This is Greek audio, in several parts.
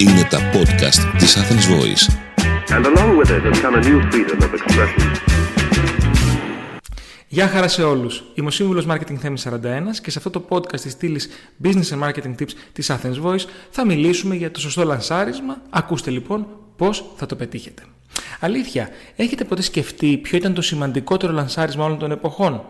Είναι τα podcast της Athens Voice. And along with it has come a new freedom of expression. Γεια χαρά σε όλους. Είμαι ο Σύμβουλος Marketing Θέμη 41 και σε αυτό το podcast της στήλης Business and Marketing Tips της Athens Voice θα μιλήσουμε για το σωστό λανσάρισμα. Ακούστε λοιπόν πώς θα το πετύχετε. Αλήθεια, έχετε ποτέ σκεφτεί ποιο ήταν το σημαντικότερο λανσάρισμα όλων των εποχών;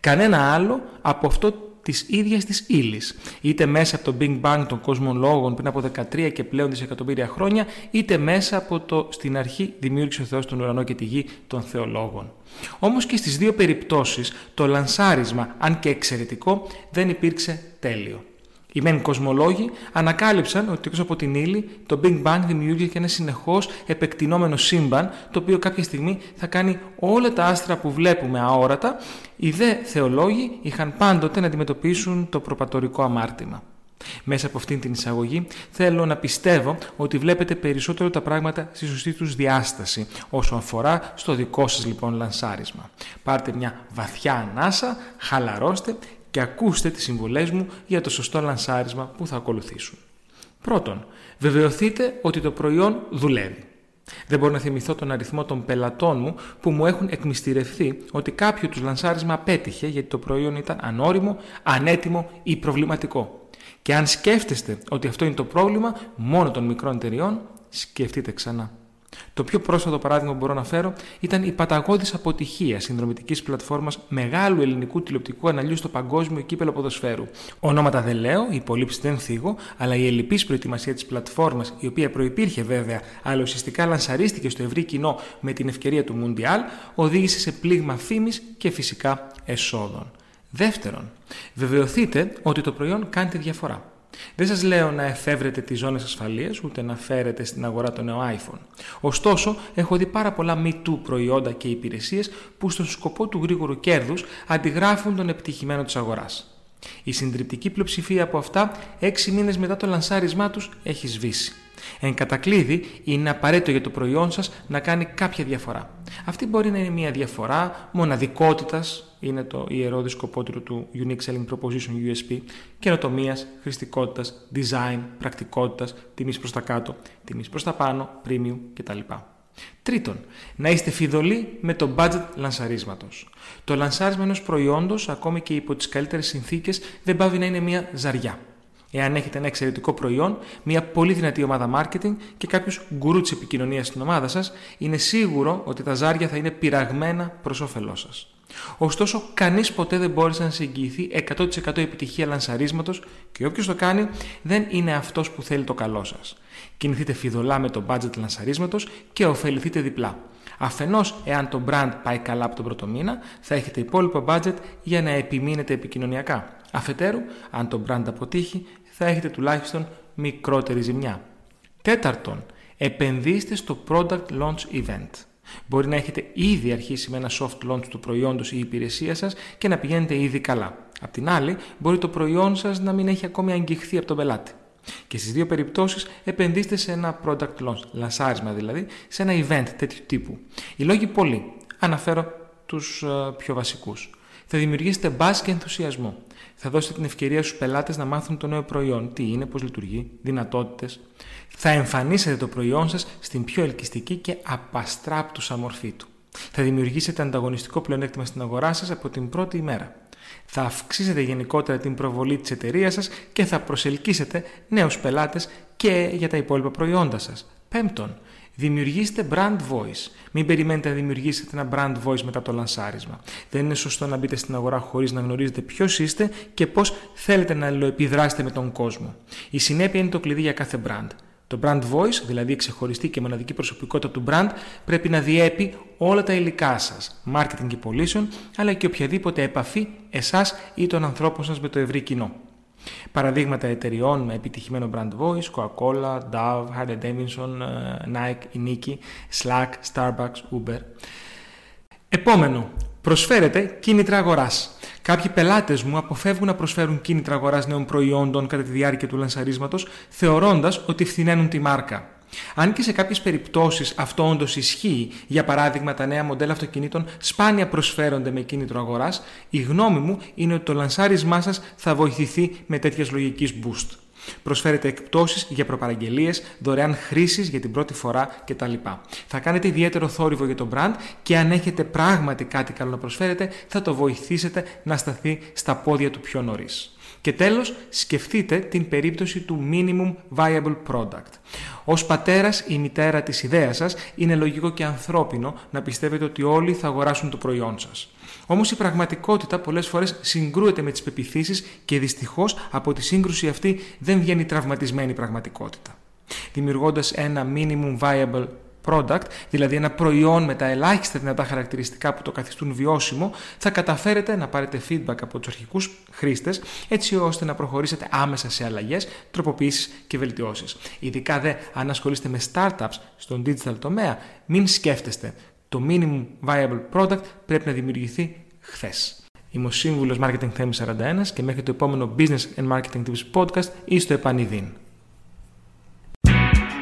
Κανένα άλλο από αυτό της ίδιας της ύλης. Είτε μέσα από το Big Bang των κοσμολόγων πριν από 13 και πλέον δισεκατομμύρια χρόνια, είτε μέσα από το στην αρχή δημιούργησε ο Θεός τον ουρανό και τη γη των θεολόγων. Όμως και στις δύο περιπτώσεις το λανσάρισμα, αν και εξαιρετικό, δεν υπήρξε τέλειο. Οι μεν κοσμολόγοι ανακάλυψαν ότι εκτός από την ύλη, το Big Bang δημιούργησε ένα συνεχώς επεκτηνόμενο σύμπαν, το οποίο κάποια στιγμή θα κάνει όλα τα άστρα που βλέπουμε αόρατα. Οι δε θεολόγοι είχαν πάντοτε να αντιμετωπίσουν το προπατορικό αμάρτημα. Μέσα από αυτήν την εισαγωγή θέλω να πιστεύω ότι βλέπετε περισσότερο τα πράγματα στη σωστή τους διάσταση όσο αφορά στο δικό σας λοιπόν λανσάρισμα. Πάρτε μια βαθιά ανάσα, χαλαρώστε και ακούστε τις συμβουλές μου για το σωστό λανσάρισμα που θα ακολουθήσουν. Πρώτον, βεβαιωθείτε ότι το προϊόν δουλεύει. Δεν μπορώ να θυμηθώ τον αριθμό των πελατών μου που μου έχουν εκμυστηρευθεί ότι κάποιο τους λανσάρισμα απέτυχε γιατί το προϊόν ήταν ανώριμο, ανέτοιμο ή προβληματικό. Και αν σκέφτεστε ότι αυτό είναι το πρόβλημα μόνο των μικρών εταιριών, σκεφτείτε ξανά. Το πιο πρόσφατο παράδειγμα που μπορώ να φέρω ήταν η παταγώδης αποτυχία συνδρομητικής πλατφόρμας μεγάλου ελληνικού τηλεοπτικού αναλύου στο παγκόσμιο κύπελο ποδοσφαίρου. Ονόματα δεν λέω, η υπολείψη δεν θίγω, αλλά η ελληπής προετοιμασία της πλατφόρμας, η οποία προπήρχε βέβαια, αλλά ουσιαστικά λανσαρίστηκε στο ευρύ κοινό με την ευκαιρία του Μουντιάλ, οδήγησε σε πλήγμα φήμης και φυσικά εσόδων. Δεύτερον, βεβαιωθείτε ότι το προϊόν κάνει τη διαφορά. Δεν σας λέω να εφεύρετε τις ζώνες ασφαλείας, ούτε να φέρετε στην αγορά το νέο iPhone. Ωστόσο, έχω δει πάρα πολλά Me Too προϊόντα και υπηρεσίες που στον σκοπό του γρήγορου κέρδους αντιγράφουν τον επιτυχημένο της αγοράς. Η συντριπτική πλειοψηφία από αυτά, έξι μήνες μετά το λανσάρισμά τους, έχει σβήσει. Εν κατακλείδη, είναι απαραίτητο για το προϊόν σας να κάνει κάποια διαφορά. Αυτή μπορεί να είναι μια διαφορά μοναδικότητας, είναι το ιερό δισκοπότηρο του Unique Selling Proposition USP, καινοτομίας, χρηστικότητας, design, πρακτικότητας, τιμής προς τα κάτω, τιμής προς τα πάνω, premium κτλ. Τρίτον, να είστε φιδωλοί με το budget λανσαρίσματος. Το λανσάρισμα ενός προϊόντος, ακόμη και υπό τις καλύτερες συνθήκες, δεν πάβει να είναι μια ζαριά. Εάν έχετε ένα εξαιρετικό προϊόν, μια πολύ δυνατή ομάδα marketing και κάποιο γκουρού της επικοινωνίας στην ομάδα σας, είναι σίγουρο ότι τα ζάρια θα είναι πειραγμένα προς όφελός σας. Ωστόσο, κανείς ποτέ δεν μπόρεσε να σε εγγυηθεί 100% επιτυχία λανσαρίσματος και όποιος το κάνει δεν είναι αυτός που θέλει το καλό σας. Κινηθείτε φιδωλά με το budget λανσαρίσματος και ωφεληθείτε διπλά. Αφενός, εάν το brand πάει καλά από τον πρώτο μήνα, θα έχετε υπόλοιπο budget για να επιμείνετε επικοινωνιακά. Αφετέρου, αν το brand αποτύχει, θα έχετε τουλάχιστον μικρότερη ζημιά. Τέταρτον, επενδύστε στο product launch event. Μπορεί να έχετε ήδη αρχίσει με ένα soft launch του προϊόντος ή υπηρεσία σας και να πηγαίνετε ήδη καλά. Απ' την άλλη, μπορεί το προϊόν σας να μην έχει ακόμη αγγιχθεί από τον πελάτη. Και στις δύο περιπτώσεις επενδύστε σε ένα product launch, λασάρισμα δηλαδή, σε ένα event τέτοιου τύπου. Οι λόγοι πολλοί. Αναφέρω τους ε, πιο βασικούς. Θα δημιουργήσετε μπας και ενθουσιασμό. Θα δώσετε την ευκαιρία στους πελάτες να μάθουν το νέο προϊόν, τι είναι, πώς λειτουργεί, δυνατότητες. Θα εμφανίσετε το προϊόν σας στην πιο ελκυστική και απαστράπτουσα μορφή του. Θα δημιουργήσετε ανταγωνιστικό πλεονέκτημα στην αγορά σας από την πρώτη ημέρα. Θα αυξήσετε γενικότερα την προβολή της εταιρείας σας και θα προσελκύσετε νέους πελάτες και για τα υπόλοιπα προϊόντα σας. Πέμπτον, Δημιουργήστε brand voice. Μην περιμένετε να δημιουργήσετε ένα brand voice μετά το λανσάρισμα. Δεν είναι σωστό να μπείτε στην αγορά χωρίς να γνωρίζετε ποιος είστε και πώς θέλετε να αλληλοεπιδράσετε με τον κόσμο. Η συνέπεια είναι το κλειδί για κάθε brand. Το brand voice, δηλαδή η ξεχωριστή και μοναδική προσωπικότητα του brand, πρέπει να διέπει όλα τα υλικά σας, marketing και πωλήσεων, αλλά και οποιαδήποτε επαφή εσάς ή των ανθρώπων σας με το ευρύ κοινό. Παραδείγματα εταιριών με επιτυχημένο brand voice, Coca-Cola, Dove, Harley Davidson, ε, Nike, Nike, Slack, Starbucks, Uber. Επόμενο, προσφέρετε κίνητρα αγοράς. Κάποιοι πελάτες μου αποφεύγουν να προσφέρουν κίνητρα αγοράς νέων προϊόντων κατά τη διάρκεια του λανσαρίσματος, θεωρώντας ότι φθηναίνουν τη μάρκα. Αν και σε κάποιες περιπτώσεις αυτό όντως ισχύει, για παράδειγμα τα νέα μοντέλα αυτοκινήτων σπάνια προσφέρονται με κίνητρο αγοράς, η γνώμη μου είναι ότι το λανσάρισμά σας θα βοηθηθεί με τέτοιας λογικής boost. Προσφέρετε εκπτώσεις για προπαραγγελίες, δωρεάν χρήσεις για την πρώτη φορά κτλ. Θα κάνετε ιδιαίτερο θόρυβο για το brand και αν έχετε πράγματι κάτι καλό να προσφέρετε, θα το βοηθήσετε να σταθεί στα πόδια του πιο νωρίς. Και τέλος, σκεφτείτε την περίπτωση του minimum viable product. Ως πατέρας ή μητέρα της ιδέας σας, είναι λογικό και ανθρώπινο να πιστεύετε ότι όλοι θα αγοράσουν το προϊόν σας. Όμως η πραγματικότητα πολλές φορές συγκρούεται με τις πεπιθήσεις και δυστυχώς από τη σύγκρουση αυτή δεν βγαίνει τραυματισμένη πραγματικότητα. Δημιουργώντας ένα minimum viable product, δηλαδή ένα προϊόν με τα ελάχιστα δυνατά χαρακτηριστικά που το καθιστούν βιώσιμο, θα καταφέρετε να πάρετε feedback από τους αρχικούς χρήστες, έτσι ώστε να προχωρήσετε άμεσα σε αλλαγές, τροποποιήσεις και βελτιώσεις. Ειδικά δε αν ασχολείστε με startups στον digital τομέα, μην σκέφτεστε. Το minimum viable product πρέπει να δημιουργηθεί χθες. Είμαι ο σύμβουλος Marketing Theme 41 και μέχρι το επόμενο Business and Marketing Tips podcast ή στο επανειδήν.